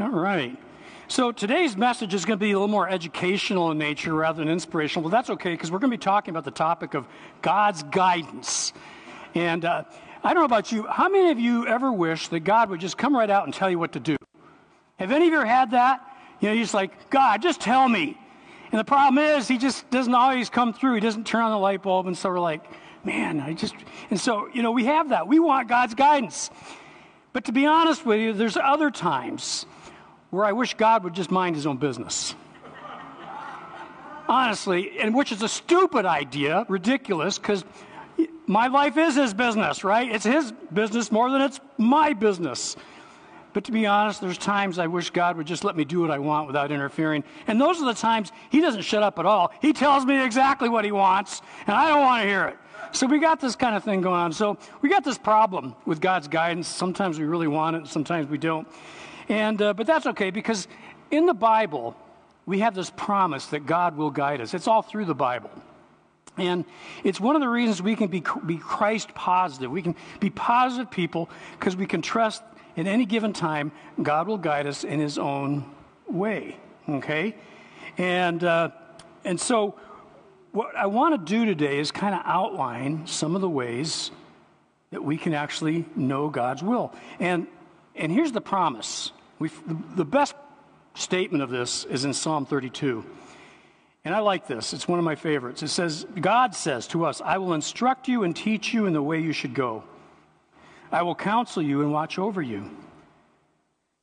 All right. So today's message is going to be a little more educational in nature rather than inspirational, but that's okay because we're going to be talking about the topic of God's guidance. And uh, I don't know about you, how many of you ever wish that God would just come right out and tell you what to do? Have any of you ever had that? You know, you're just like, God, just tell me. And the problem is, he just doesn't always come through. He doesn't turn on the light bulb, and so we're like, man, I just. And so, you know, we have that. We want God's guidance. But to be honest with you, there's other times where I wish God would just mind his own business. Honestly, and which is a stupid idea, ridiculous, because my life is his business, right? It's his business more than it's my business. But to be honest, there's times I wish God would just let me do what I want without interfering. And those are the times he doesn't shut up at all. He tells me exactly what he wants, and I don't want to hear it. So we got this kind of thing going on. So we got this problem with God's guidance. Sometimes we really want it, sometimes we don't. And, uh, but that's okay because in the Bible, we have this promise that God will guide us. It's all through the Bible. And it's one of the reasons we can be, be Christ positive. We can be positive people because we can trust in any given time God will guide us in His own way. Okay? And, uh, and so, what I want to do today is kind of outline some of the ways that we can actually know God's will. And, and here's the promise we the best statement of this is in Psalm 32. And I like this. It's one of my favorites. It says, God says to us, I will instruct you and teach you in the way you should go. I will counsel you and watch over you.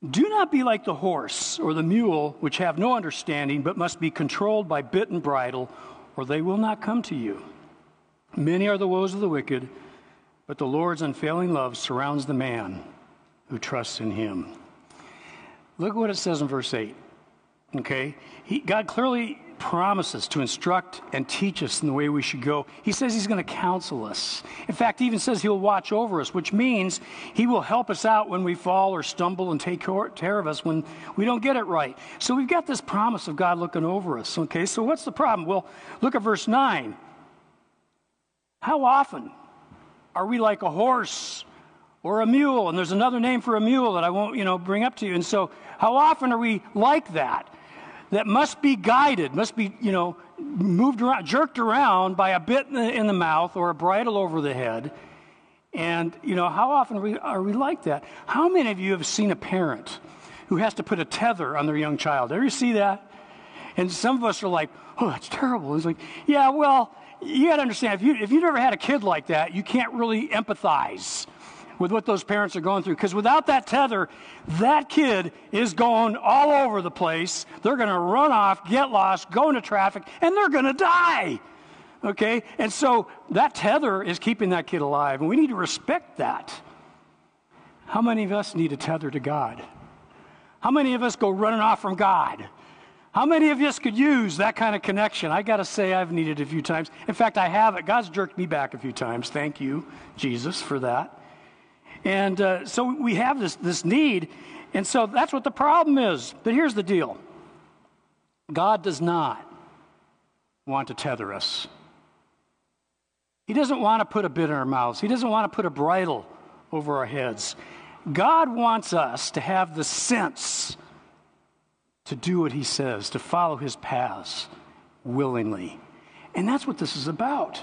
Do not be like the horse or the mule, which have no understanding, but must be controlled by bit and bridle, or they will not come to you. Many are the woes of the wicked, but the Lord's unfailing love surrounds the man who trusts in him. Look at what it says in verse 8. Okay? He, God clearly promises to instruct and teach us in the way we should go. He says He's going to counsel us. In fact, He even says He'll watch over us, which means He will help us out when we fall or stumble and take care of us when we don't get it right. So we've got this promise of God looking over us. Okay, so what's the problem? Well, look at verse 9. How often are we like a horse or a mule? And there's another name for a mule that I won't, you know, bring up to you. And so how often are we like that? That must be guided, must be, you know, moved around, jerked around by a bit in the, in the mouth or a bridle over the head. And, you know, how often are we, are we like that? How many of you have seen a parent who has to put a tether on their young child? Ever see that? And some of us are like, oh, that's terrible. It's like, yeah, well, you got to understand, if, you, if you've never had a kid like that, you can't really empathize with what those parents are going through. Because without that tether, that kid is going all over the place. They're going to run off, get lost, go into traffic, and they're going to die. Okay? And so that tether is keeping that kid alive, and we need to respect that. How many of us need a tether to God? How many of us go running off from God? How many of us could use that kind of connection? I got to say, I've needed it a few times. In fact, I have it. God's jerked me back a few times. Thank you, Jesus, for that. And uh, so we have this, this need. And so that's what the problem is. But here's the deal God does not want to tether us. He doesn't want to put a bit in our mouths, He doesn't want to put a bridle over our heads. God wants us to have the sense to do what He says, to follow His paths willingly. And that's what this is about.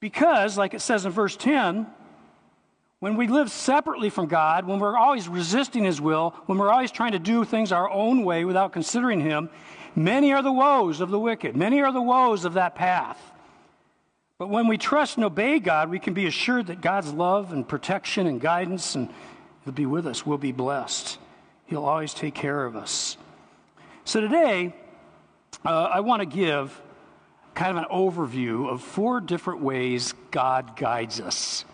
Because, like it says in verse 10, when we live separately from God, when we're always resisting His will, when we're always trying to do things our own way without considering Him, many are the woes of the wicked. Many are the woes of that path. But when we trust and obey God, we can be assured that God's love and protection and guidance and He'll be with us. We'll be blessed. He'll always take care of us. So today, uh, I want to give kind of an overview of four different ways God guides us.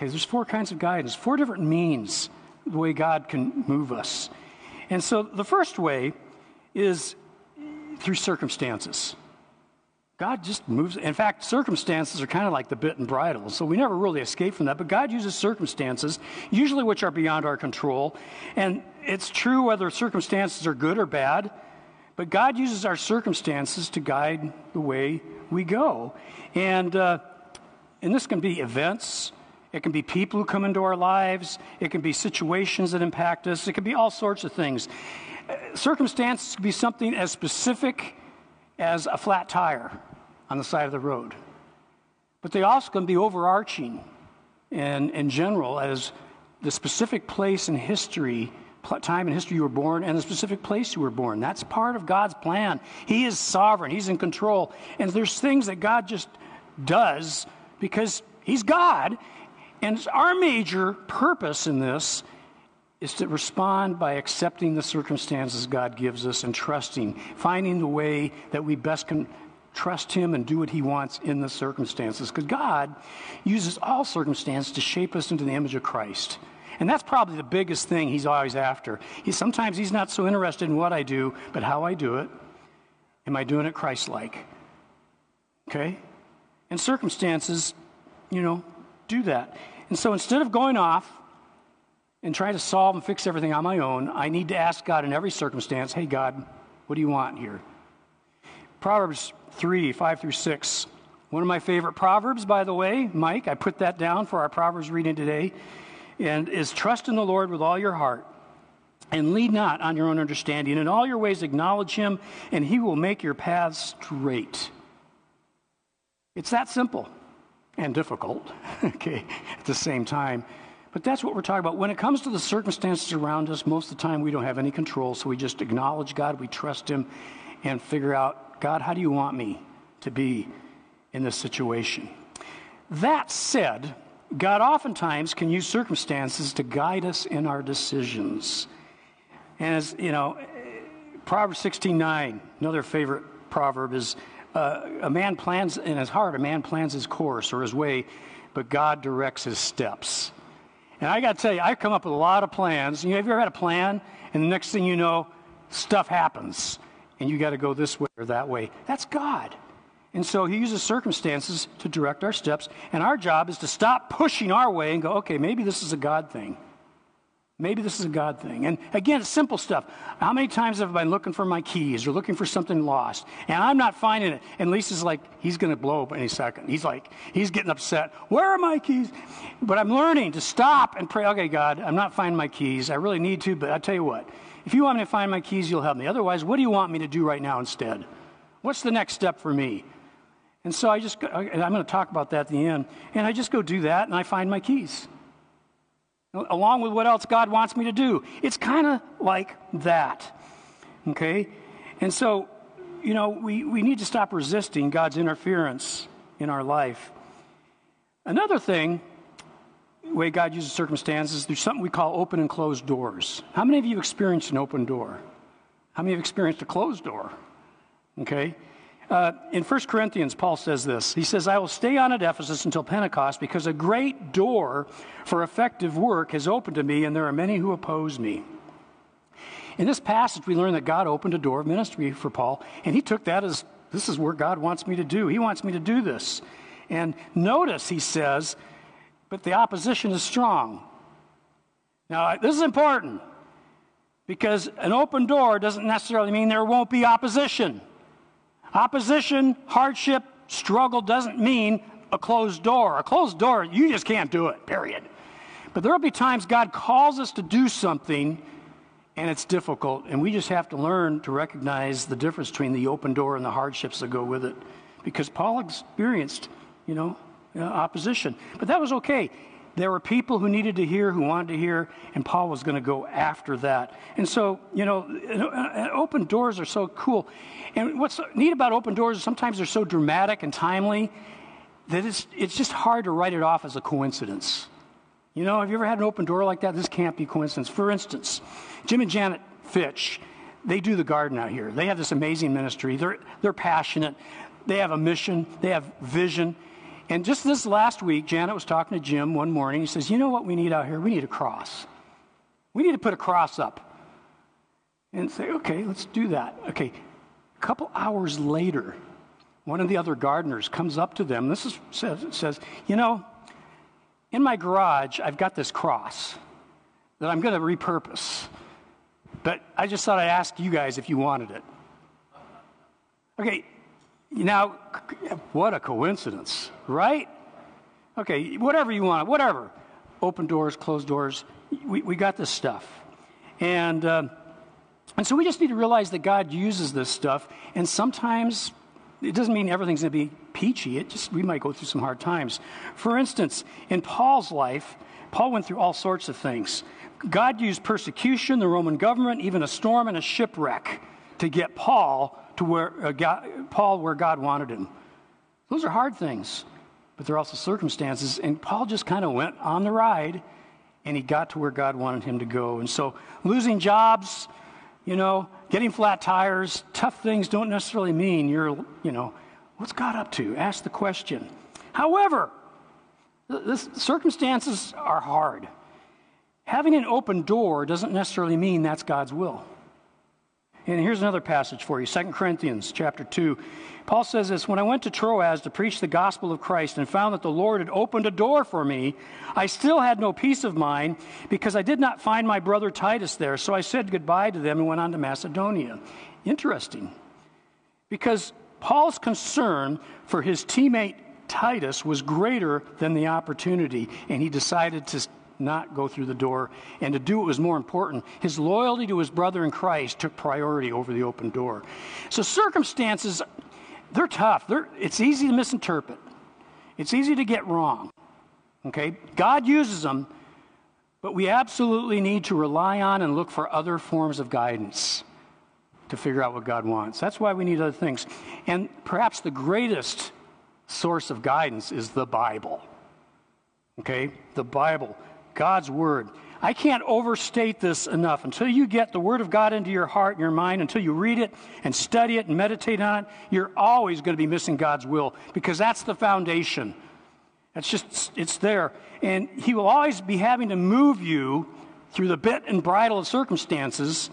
Okay, there's four kinds of guidance, four different means the way God can move us. And so the first way is through circumstances. God just moves. In fact, circumstances are kind of like the bit and bridle, so we never really escape from that. But God uses circumstances, usually which are beyond our control. And it's true whether circumstances are good or bad, but God uses our circumstances to guide the way we go. And, uh, and this can be events, It can be people who come into our lives. It can be situations that impact us. It can be all sorts of things. Circumstances can be something as specific as a flat tire on the side of the road. But they also can be overarching and in general as the specific place in history, time in history you were born, and the specific place you were born. That's part of God's plan. He is sovereign, He's in control. And there's things that God just does because He's God, and our major purpose in this is to respond by accepting the circumstances God gives us and trusting, finding the way that we best can trust Him and do what He wants in the circumstances. Because God uses all circumstances to shape us into the image of Christ. And that's probably the biggest thing He's always after. He, sometimes He's not so interested in what I do, but how I do it. Am I doing it Christ like? Okay? And circumstances, you know, do that. And so instead of going off and trying to solve and fix everything on my own, I need to ask God in every circumstance, hey, God, what do you want here? Proverbs 3 5 through 6. One of my favorite proverbs, by the way, Mike, I put that down for our Proverbs reading today, and is trust in the Lord with all your heart and lead not on your own understanding. In all your ways, acknowledge him, and he will make your paths straight. It's that simple and difficult, okay, at the same time. But that's what we're talking about. When it comes to the circumstances around us, most of the time we don't have any control, so we just acknowledge God, we trust Him, and figure out, God, how do you want me to be in this situation? That said, God oftentimes can use circumstances to guide us in our decisions. And as you know, Proverbs 16:9, another favorite proverb is uh, a man plans in his heart, a man plans his course or his way, but God directs his steps. And I got to tell you, I've come up with a lot of plans. You know, have you ever had a plan, and the next thing you know, stuff happens, and you got to go this way or that way? That's God. And so he uses circumstances to direct our steps, and our job is to stop pushing our way and go, okay, maybe this is a God thing. Maybe this is a God thing. And again, simple stuff. How many times have I been looking for my keys or looking for something lost? And I'm not finding it. And Lisa's like, he's going to blow up any second. He's like, he's getting upset. Where are my keys? But I'm learning to stop and pray, okay, God, I'm not finding my keys. I really need to, but I'll tell you what. If you want me to find my keys, you'll help me. Otherwise, what do you want me to do right now instead? What's the next step for me? And so I just, I'm going to talk about that at the end. And I just go do that and I find my keys along with what else God wants me to do. It's kind of like that. Okay? And so, you know, we, we need to stop resisting God's interference in our life. Another thing, the way God uses circumstances, there's something we call open and closed doors. How many of you experienced an open door? How many have experienced a closed door? Okay? Uh, in 1 Corinthians, Paul says this. He says, I will stay on at Ephesus until Pentecost because a great door for effective work has opened to me, and there are many who oppose me. In this passage, we learn that God opened a door of ministry for Paul, and he took that as this is where God wants me to do. He wants me to do this. And notice, he says, but the opposition is strong. Now, this is important because an open door doesn't necessarily mean there won't be opposition. Opposition, hardship, struggle doesn't mean a closed door. A closed door, you just can't do it, period. But there will be times God calls us to do something and it's difficult, and we just have to learn to recognize the difference between the open door and the hardships that go with it. Because Paul experienced, you know, uh, opposition. But that was okay. There were people who needed to hear, who wanted to hear, and Paul was going to go after that. And so, you know, open doors are so cool. And what's neat about open doors is sometimes they're so dramatic and timely that it's, it's just hard to write it off as a coincidence. You know, have you ever had an open door like that? This can't be coincidence. For instance, Jim and Janet Fitch, they do the garden out here. They have this amazing ministry. They're, they're passionate. They have a mission. They have vision. And just this last week, Janet was talking to Jim one morning. He says, You know what we need out here? We need a cross. We need to put a cross up. And say, Okay, let's do that. Okay. A couple hours later, one of the other gardeners comes up to them. This is, says, says, You know, in my garage, I've got this cross that I'm going to repurpose. But I just thought I'd ask you guys if you wanted it. Okay, now, what a coincidence, right? Okay, whatever you want, whatever. Open doors, closed doors. We, we got this stuff. And, uh, and so we just need to realize that God uses this stuff. And sometimes it doesn't mean everything's going to be peachy. It just, we might go through some hard times. For instance, in Paul's life, Paul went through all sorts of things. God used persecution, the Roman government, even a storm and a shipwreck to get Paul to where uh, God, Paul where God wanted him. Those are hard things, but they're also circumstances. And Paul just kind of went on the ride, and he got to where God wanted him to go. And so, losing jobs, you know, getting flat tires, tough things don't necessarily mean you're, you know, what's God up to? Ask the question. However, the circumstances are hard. Having an open door doesn't necessarily mean that's God's will. And here's another passage for you 2 Corinthians chapter 2. Paul says this When I went to Troas to preach the gospel of Christ and found that the Lord had opened a door for me, I still had no peace of mind because I did not find my brother Titus there. So I said goodbye to them and went on to Macedonia. Interesting. Because Paul's concern for his teammate Titus was greater than the opportunity, and he decided to not go through the door and to do what was more important. His loyalty to his brother in Christ took priority over the open door. So circumstances, they're tough. They're, it's easy to misinterpret. It's easy to get wrong. Okay? God uses them, but we absolutely need to rely on and look for other forms of guidance to figure out what God wants. That's why we need other things. And perhaps the greatest source of guidance is the Bible. Okay? The Bible. God's Word. I can't overstate this enough. Until you get the Word of God into your heart and your mind, until you read it and study it and meditate on it, you're always going to be missing God's will because that's the foundation. It's just, it's there. And He will always be having to move you through the bit and bridle of circumstances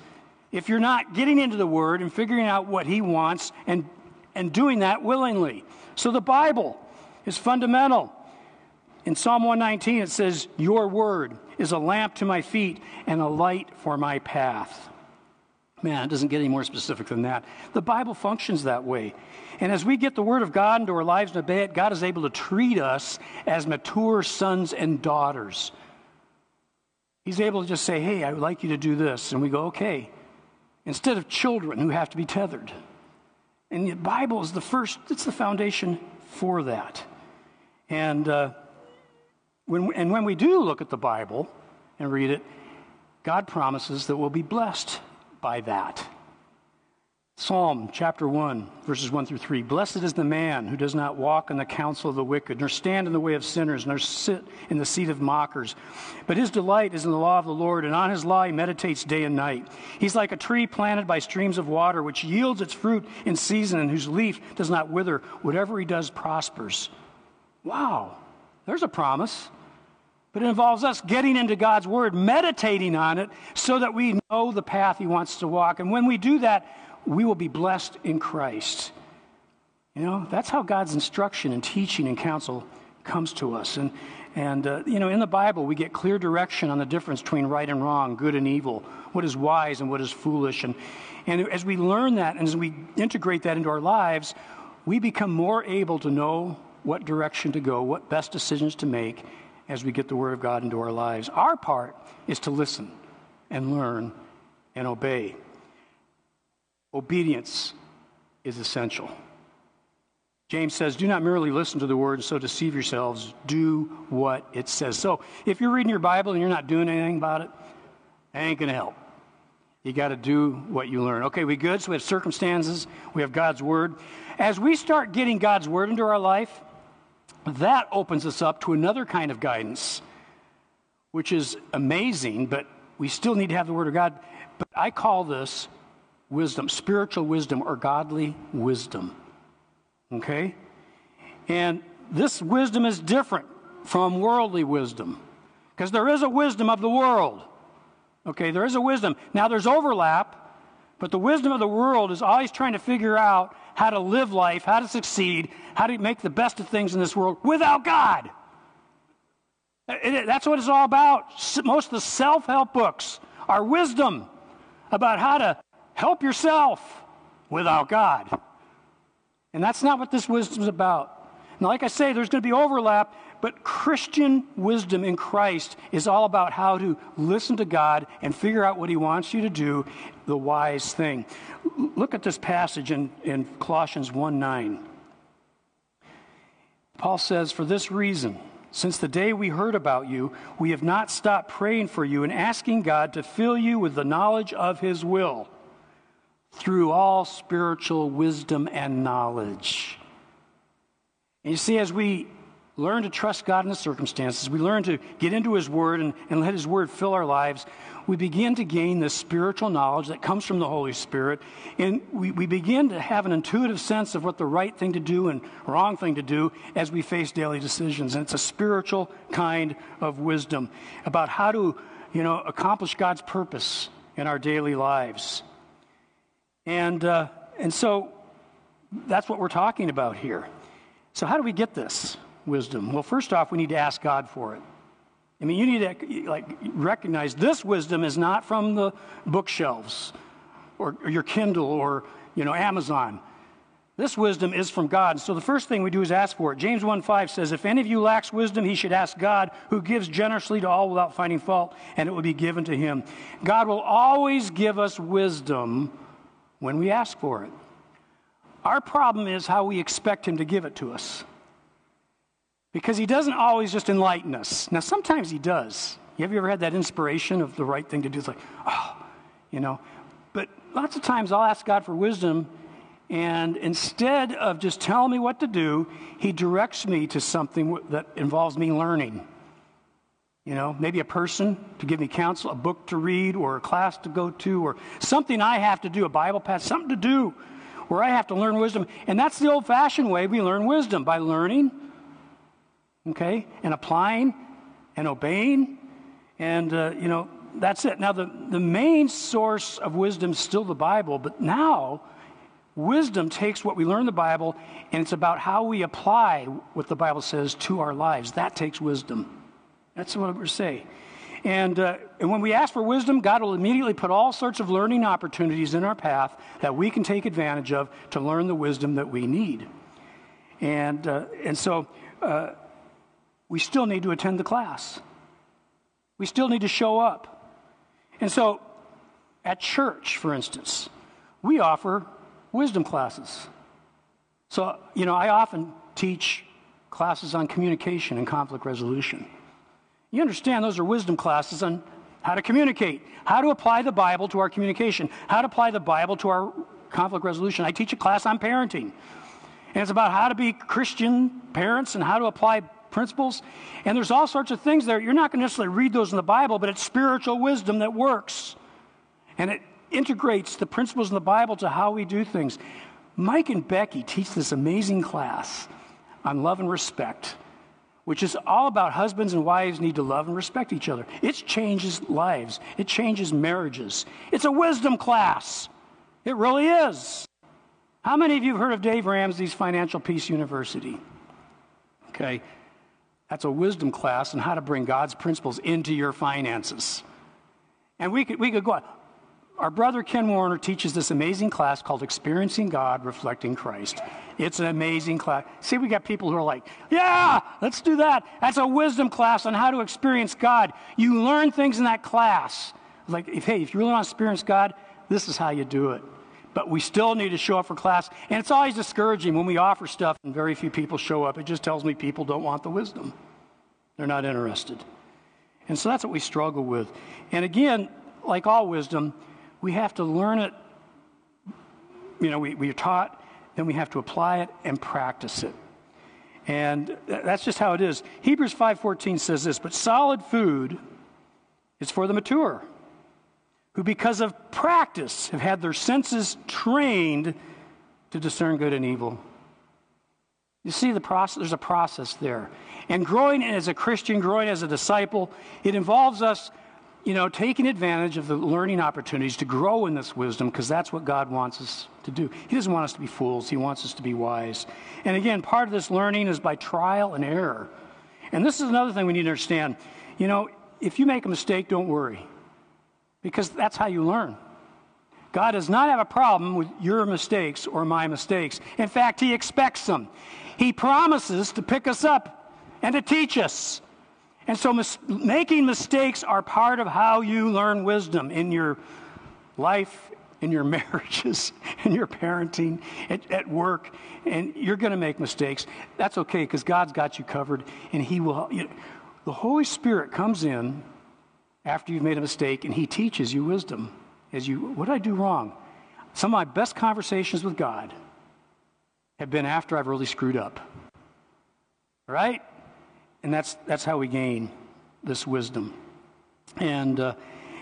if you're not getting into the Word and figuring out what He wants and, and doing that willingly. So the Bible is fundamental. In Psalm 119, it says, Your word is a lamp to my feet and a light for my path. Man, it doesn't get any more specific than that. The Bible functions that way. And as we get the Word of God into our lives and obey it, God is able to treat us as mature sons and daughters. He's able to just say, Hey, I would like you to do this. And we go, Okay. Instead of children who have to be tethered. And the Bible is the first, it's the foundation for that. And, uh, when, and when we do look at the Bible and read it, God promises that we'll be blessed by that. Psalm chapter 1, verses 1 through 3. Blessed is the man who does not walk in the counsel of the wicked, nor stand in the way of sinners, nor sit in the seat of mockers. But his delight is in the law of the Lord, and on his law he meditates day and night. He's like a tree planted by streams of water, which yields its fruit in season, and whose leaf does not wither. Whatever he does prospers. Wow, there's a promise. But it involves us getting into God's Word, meditating on it, so that we know the path He wants to walk. And when we do that, we will be blessed in Christ. You know, that's how God's instruction and teaching and counsel comes to us. And, and uh, you know, in the Bible, we get clear direction on the difference between right and wrong, good and evil, what is wise and what is foolish. And, and as we learn that and as we integrate that into our lives, we become more able to know what direction to go, what best decisions to make, as we get the Word of God into our lives. Our part is to listen and learn and obey. Obedience is essential. James says, Do not merely listen to the word and so deceive yourselves. Do what it says. So if you're reading your Bible and you're not doing anything about it, it ain't going to help. You got to do what you learn. Okay, we good? So we have circumstances, we have God's word. As we start getting God's word into our life, that opens us up to another kind of guidance, which is amazing, but we still need to have the Word of God. But I call this wisdom, spiritual wisdom or godly wisdom. Okay? And this wisdom is different from worldly wisdom because there is a wisdom of the world. Okay, there is a wisdom. Now there's overlap, but the wisdom of the world is always trying to figure out how to live life, how to succeed, how to make the best of things in this world without God. that's what it's all about. Most of the self help books are wisdom about how to help yourself without God. And that's not what this wisdom is about. Now, like I say, there's going to be overlap, but Christian wisdom in Christ is all about how to listen to God and figure out what He wants you to do, the wise thing. Look at this passage in, in Colossians 1 9. Paul says, For this reason, since the day we heard about you, we have not stopped praying for you and asking God to fill you with the knowledge of His will through all spiritual wisdom and knowledge. And you see, as we learn to trust God in the circumstances, we learn to get into His Word and, and let His Word fill our lives, we begin to gain this spiritual knowledge that comes from the Holy Spirit. And we, we begin to have an intuitive sense of what the right thing to do and wrong thing to do as we face daily decisions. And it's a spiritual kind of wisdom about how to, you know, accomplish God's purpose in our daily lives. And, uh, and so that's what we're talking about here. So, how do we get this wisdom? Well, first off, we need to ask God for it. I mean, you need to like recognize this wisdom is not from the bookshelves or, or your Kindle or you know Amazon. This wisdom is from God. So the first thing we do is ask for it. James 1 5 says, If any of you lacks wisdom, he should ask God, who gives generously to all without finding fault, and it will be given to him. God will always give us wisdom when we ask for it. Our problem is how we expect him to give it to us because he doesn't always just enlighten us. Now, sometimes he does. Have you ever had that inspiration of the right thing to do? It's like, oh, you know. But lots of times I'll ask God for wisdom, and instead of just telling me what to do, he directs me to something that involves me learning. You know, maybe a person to give me counsel, a book to read, or a class to go to, or something I have to do, a Bible pass, something to do where I have to learn wisdom. And that's the old fashioned way we learn wisdom by learning okay, and applying and obeying. And, uh, you know, that's it. Now, the, the main source of wisdom is still the Bible, but now wisdom takes what we learn in the Bible and it's about how we apply what the Bible says to our lives. That takes wisdom. That's what we're saying. And, uh, and when we ask for wisdom, God will immediately put all sorts of learning opportunities in our path that we can take advantage of to learn the wisdom that we need. And, uh, and so, uh, we still need to attend the class. We still need to show up. And so, at church, for instance, we offer wisdom classes. So, you know, I often teach classes on communication and conflict resolution. You understand those are wisdom classes on how to communicate, how to apply the Bible to our communication, how to apply the Bible to our conflict resolution. I teach a class on parenting. And it's about how to be Christian parents and how to apply principles. And there's all sorts of things there. You're not going to necessarily read those in the Bible, but it's spiritual wisdom that works. And it integrates the principles in the Bible to how we do things. Mike and Becky teach this amazing class on love and respect, which is all about husbands and wives need to love and respect each other. It changes lives, it changes marriages. It's a wisdom class. It really is. How many of you have heard of Dave Ramsey's Financial Peace University? Okay. That's a wisdom class on how to bring God's principles into your finances. And we could, we could go on. Our brother Ken Warner teaches this amazing class called Experiencing God, Reflecting Christ. It's an amazing class. See, we got people who are like, yeah, let's do that. That's a wisdom class on how to experience God. You learn things in that class. Like, hey, if you really want to experience God, this is how you do it. But we still need to show up for class. And it's always discouraging when we offer stuff and very few people show up. It just tells me people don't want the wisdom, they're not interested. And so that's what we struggle with. And again, like all wisdom, we have to learn it. You know, we, we are taught, then we have to apply it and practice it. And that's just how it is. Hebrews 5:14 says this, but solid food is for the mature who, because of practice, have had their senses trained to discern good and evil. You see, the process, there's a process there. And growing as a Christian, growing as a disciple, it involves us, you know, taking advantage of the learning opportunities to grow in this wisdom because that's what God wants us to do. He doesn't want us to be fools, He wants us to be wise. And again, part of this learning is by trial and error. And this is another thing we need to understand. You know, if you make a mistake, don't worry because that's how you learn. God does not have a problem with your mistakes or my mistakes. In fact, He expects them. He promises to pick us up and to teach us. And so mis- making mistakes are part of how you learn wisdom in your life, in your marriages, in your parenting, at, at work. And you're going to make mistakes. That's okay because God's got you covered and He will. You know, the Holy Spirit comes in after you've made a mistake and He teaches you wisdom. As you, what did I do wrong? Some of my best conversations with God have been after I've really screwed up. Right? And that's, that's how we gain this wisdom. And, uh,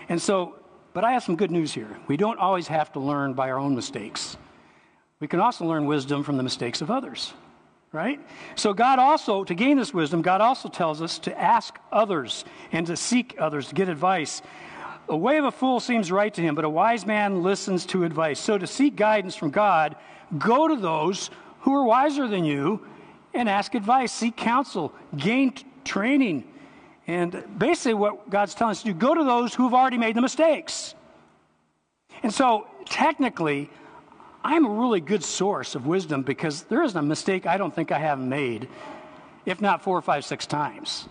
and so, but I have some good news here. We don't always have to learn by our own mistakes. We can also learn wisdom from the mistakes of others, right? So, God also, to gain this wisdom, God also tells us to ask others and to seek others, to get advice. A way of a fool seems right to him, but a wise man listens to advice. So, to seek guidance from God, go to those who are wiser than you and ask advice, seek counsel, gain t- training. And basically, what God's telling us to do go to those who've already made the mistakes. And so, technically, I'm a really good source of wisdom because there isn't a mistake I don't think I haven't made, if not four or five, six times.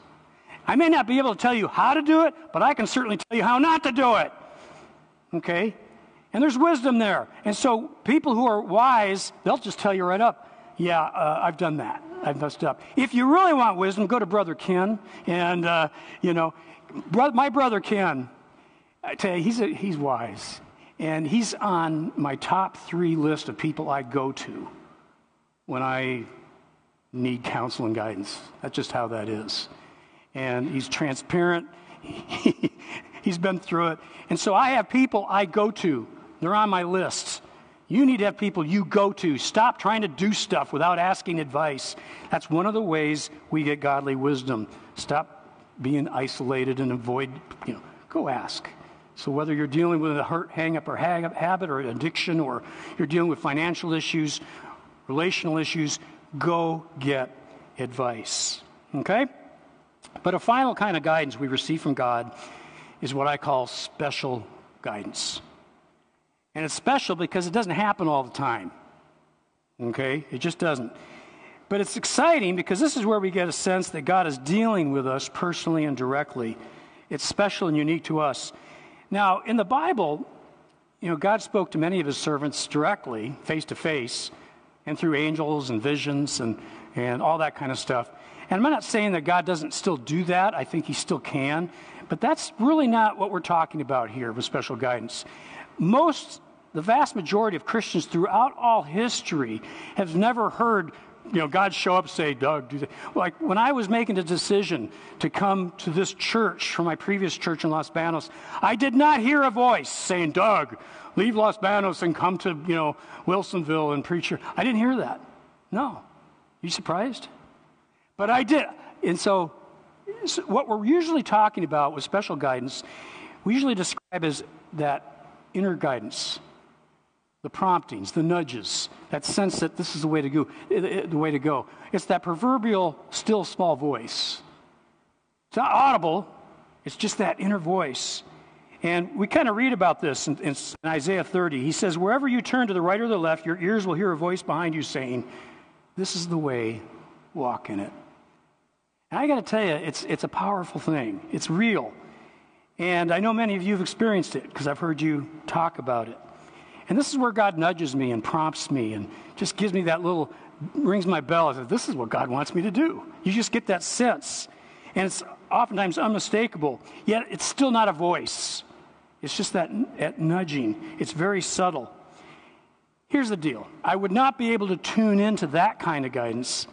I may not be able to tell you how to do it, but I can certainly tell you how not to do it. Okay? And there's wisdom there. And so people who are wise, they'll just tell you right up, yeah, uh, I've done that. I've messed up. If you really want wisdom, go to Brother Ken. And, uh, you know, bro- my brother Ken, I tell you, he's, a, he's wise. And he's on my top three list of people I go to when I need counsel and guidance. That's just how that is. And he's transparent. he's been through it. And so I have people I go to. They're on my list. You need to have people you go to. Stop trying to do stuff without asking advice. That's one of the ways we get godly wisdom. Stop being isolated and avoid, you know, go ask. So whether you're dealing with a hurt, hang up or habit or addiction or you're dealing with financial issues, relational issues, go get advice. Okay? But a final kind of guidance we receive from God is what I call special guidance. And it's special because it doesn't happen all the time. Okay? It just doesn't. But it's exciting because this is where we get a sense that God is dealing with us personally and directly. It's special and unique to us. Now, in the Bible, you know, God spoke to many of his servants directly, face to face, and through angels and visions and, and all that kind of stuff. And I'm not saying that God doesn't still do that. I think he still can. But that's really not what we're talking about here with special guidance. Most the vast majority of Christians throughout all history have never heard you know, God show up say, Doug, do that. Like when I was making the decision to come to this church from my previous church in Los Banos, I did not hear a voice saying, Doug, leave Los Banos and come to, you know, Wilsonville and preach here. I didn't hear that. No. You surprised? But I did. And so, so what we're usually talking about with special guidance, we usually describe as that inner guidance the promptings, the nudges, that sense that this is the way to go. Eh, eh, the way to go. It's that proverbial still small voice. It's not audible. It's just that inner voice. And we kind of read about this in, in, Isaiah 30. He says, Wherever you turn to the right or the left, your ears will hear a voice behind you saying, This is the way, walk in it. And I got to tell you, it's, it's a powerful thing. It's real. And I know many of you have experienced it because I've heard you talk about it. And this is where God nudges me and prompts me and just gives me that little, rings my bell. Says, this is what God wants me to do. You just get that sense. And it's oftentimes unmistakable, yet it's still not a voice. It's just that, that nudging. It's very subtle. Here's the deal I would not be able to tune into that kind of guidance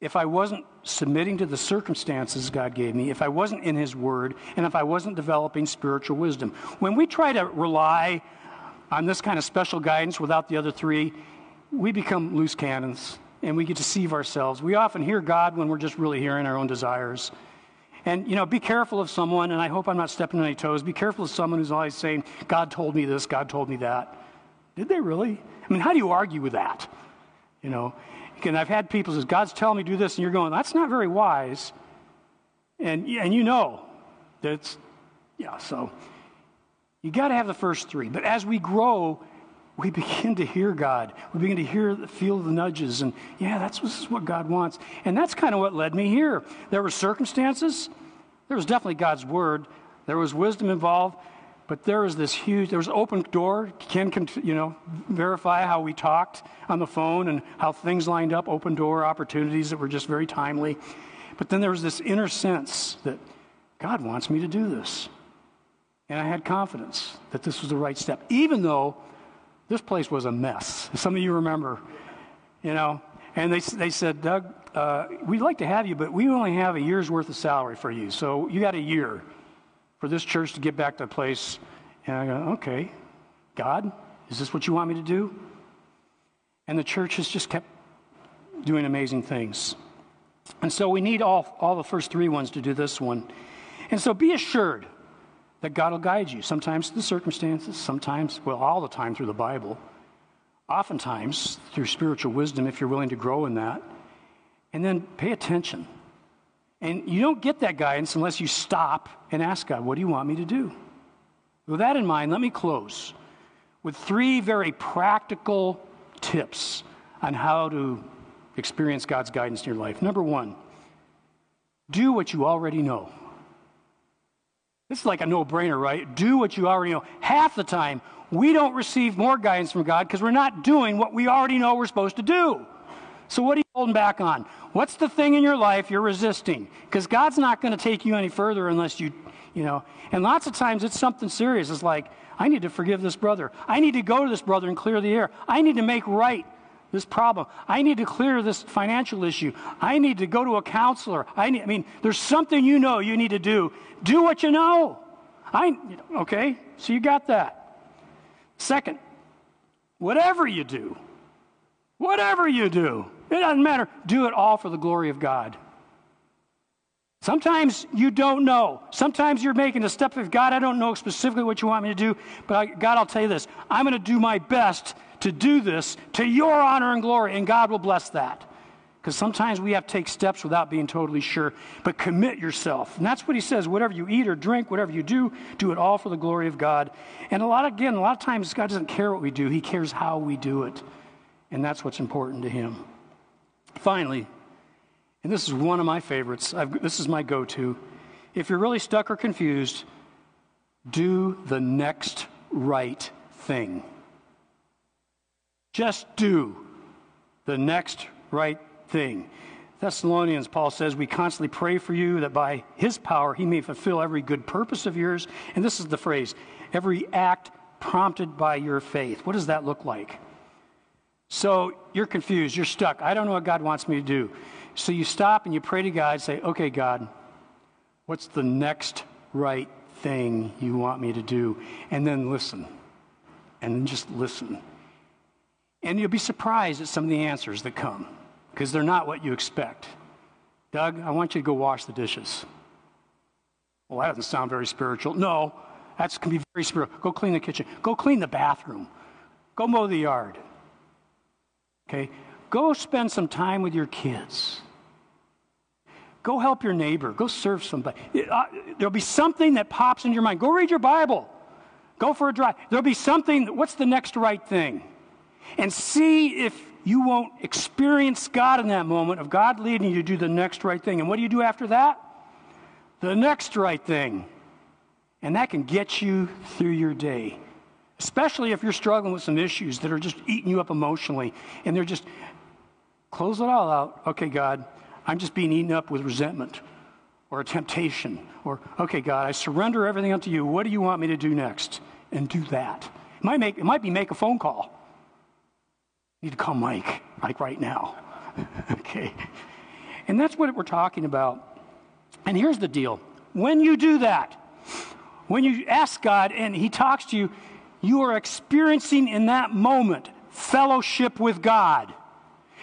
if I wasn't submitting to the circumstances God gave me, if I wasn't in His Word, and if I wasn't developing spiritual wisdom. When we try to rely on this kind of special guidance without the other three, we become loose cannons and we get deceive ourselves. We often hear God when we're just really hearing our own desires. And, you know, be careful of someone, and I hope I'm not stepping on any toes, be careful of someone who's always saying, God told me this, God told me that. Did they really? I mean, how do you argue with that? You know, and I've had people say, God's telling me to do this, and you're going, that's not very wise. And, and you know that's, yeah, so you got to have the first three. But as we grow we begin to hear God. We begin to hear, feel the nudges, and yeah, that's this is what God wants. And that's kind of what led me here. There were circumstances. There was definitely God's word. There was wisdom involved, but there was this huge. There was open door. Ken can you know verify how we talked on the phone and how things lined up. Open door opportunities that were just very timely. But then there was this inner sense that God wants me to do this. And I had confidence that this was the right step, even though this place was a mess. Some of you remember, you know. And they, they said, Doug, uh, we'd like to have you, but we only have a year's worth of salary for you. So you got a year for this church to get back to a place. And I go, okay, God, is this what you want me to do? And the church has just kept doing amazing things. And so we need all, all the first three ones to do this one. And so be assured that God will guide you, sometimes through the circumstances, sometimes, well, all the time through the Bible, oftentimes through spiritual wisdom if you're willing to grow in that. And then pay attention. And you don't get that guidance unless you stop and ask God, what do you want me to do? With that in mind, let me close with three very practical tips on how to experience God's guidance in your life. Number one, do what you already know. This is like a no brainer, right? Do what you already know. Half the time, we don't receive more guidance from God because we're not doing what we already know we're supposed to do. So, what are you holding back on? What's the thing in your life you're resisting? Because God's not going to take you any further unless you, you know. And lots of times it's something serious. It's like, I need to forgive this brother. I need to go to this brother and clear the air. I need to make right this problem. I need to clear this financial issue. I need to go to a counselor. I, need, I mean, there's something you know you need to do. Do what you know. I, okay, so you got that. Second, whatever you do, whatever you do, it doesn't matter. Do it all for the glory of God. Sometimes you don't know. Sometimes you're making a step of God, I don't know specifically what you want me to do, but I, God, I'll tell you this. I'm going to do my best to do this to your honor and glory, and God will bless that. Because sometimes we have to take steps without being totally sure, but commit yourself. And that's what he says whatever you eat or drink, whatever you do, do it all for the glory of God. And a lot, again, a lot of times God doesn't care what we do, He cares how we do it. And that's what's important to Him. Finally, and this is one of my favorites, I've, this is my go to. If you're really stuck or confused, do the next right thing. Just do the next right thing. Thessalonians, Paul says, we constantly pray for you that by his power he may fulfill every good purpose of yours. And this is the phrase every act prompted by your faith. What does that look like? So you're confused, you're stuck. I don't know what God wants me to do. So you stop and you pray to God, say, okay, God, what's the next right thing you want me to do? And then listen. And then just listen. And you'll be surprised at some of the answers that come because they're not what you expect. Doug, I want you to go wash the dishes. Well, that doesn't sound very spiritual. No, that's can be very spiritual. Go clean the kitchen. Go clean the bathroom. Go mow the yard. Okay? Go spend some time with your kids. Go help your neighbor. Go serve somebody. Uh, there'll be something that pops into your mind. Go read your Bible. Go for a drive. There'll be something. What's the next right thing? and see if you won't experience God in that moment of God leading you to do the next right thing. And what do you do after that? The next right thing. And that can get you through your day, especially if you're struggling with some issues that are just eating you up emotionally and they're just close it all out. Okay, God, I'm just being eaten up with resentment or a temptation. Or, okay, God, I surrender everything unto you. What do you want me to do next? And do that. It might, make, it might be make a phone call need to call Mike, like right now. okay. And that's what we're talking about. And here's the deal when you do that, when you ask God and He talks to you, you are experiencing in that moment fellowship with God.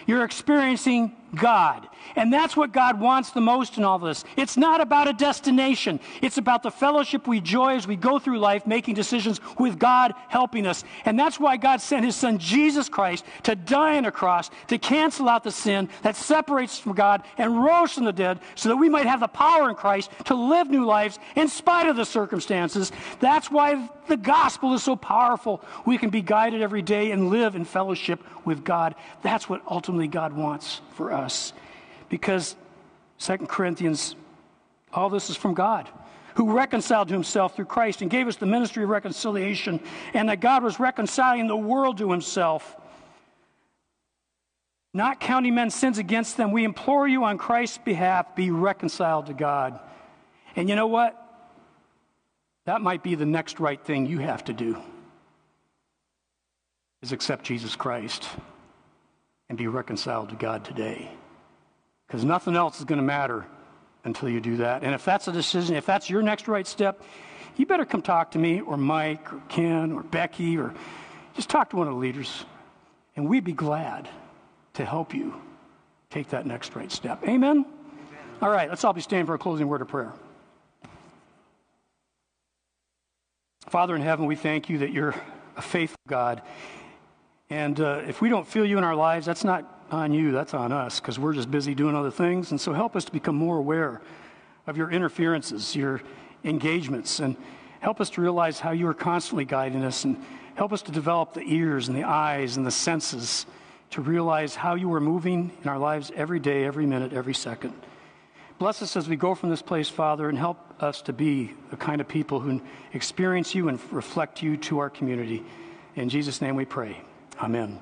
You're experiencing God. And that's what God wants the most in all this. It's not about a destination, it's about the fellowship we enjoy as we go through life, making decisions with God helping us. And that's why God sent his son Jesus Christ to die on a cross to cancel out the sin that separates us from God and rose from the dead so that we might have the power in Christ to live new lives in spite of the circumstances. That's why the gospel is so powerful. We can be guided every day and live in fellowship with God. That's what ultimately God wants for us. Because 2 Corinthians, all this is from God, who reconciled himself through Christ and gave us the ministry of reconciliation, and that God was reconciling the world to himself. Not counting men's sins against them, we implore you on Christ's behalf, be reconciled to God. And you know what? That might be the next right thing you have to do is accept Jesus Christ and be reconciled to God today. Because nothing else is going to matter until you do that. And if that's a decision, if that's your next right step, you better come talk to me or Mike or Ken or Becky or just talk to one of the leaders. And we'd be glad to help you take that next right step. Amen? Amen. All right, let's all be standing for a closing word of prayer. Father in heaven, we thank you that you're a faithful God. And uh, if we don't feel you in our lives, that's not on you, that's on us, because we're just busy doing other things. And so help us to become more aware of your interferences, your engagements, and help us to realize how you are constantly guiding us, and help us to develop the ears and the eyes and the senses to realize how you are moving in our lives every day, every minute, every second. Bless us as we go from this place, Father, and help us to be the kind of people who experience you and reflect you to our community. In Jesus' name we pray. Amen.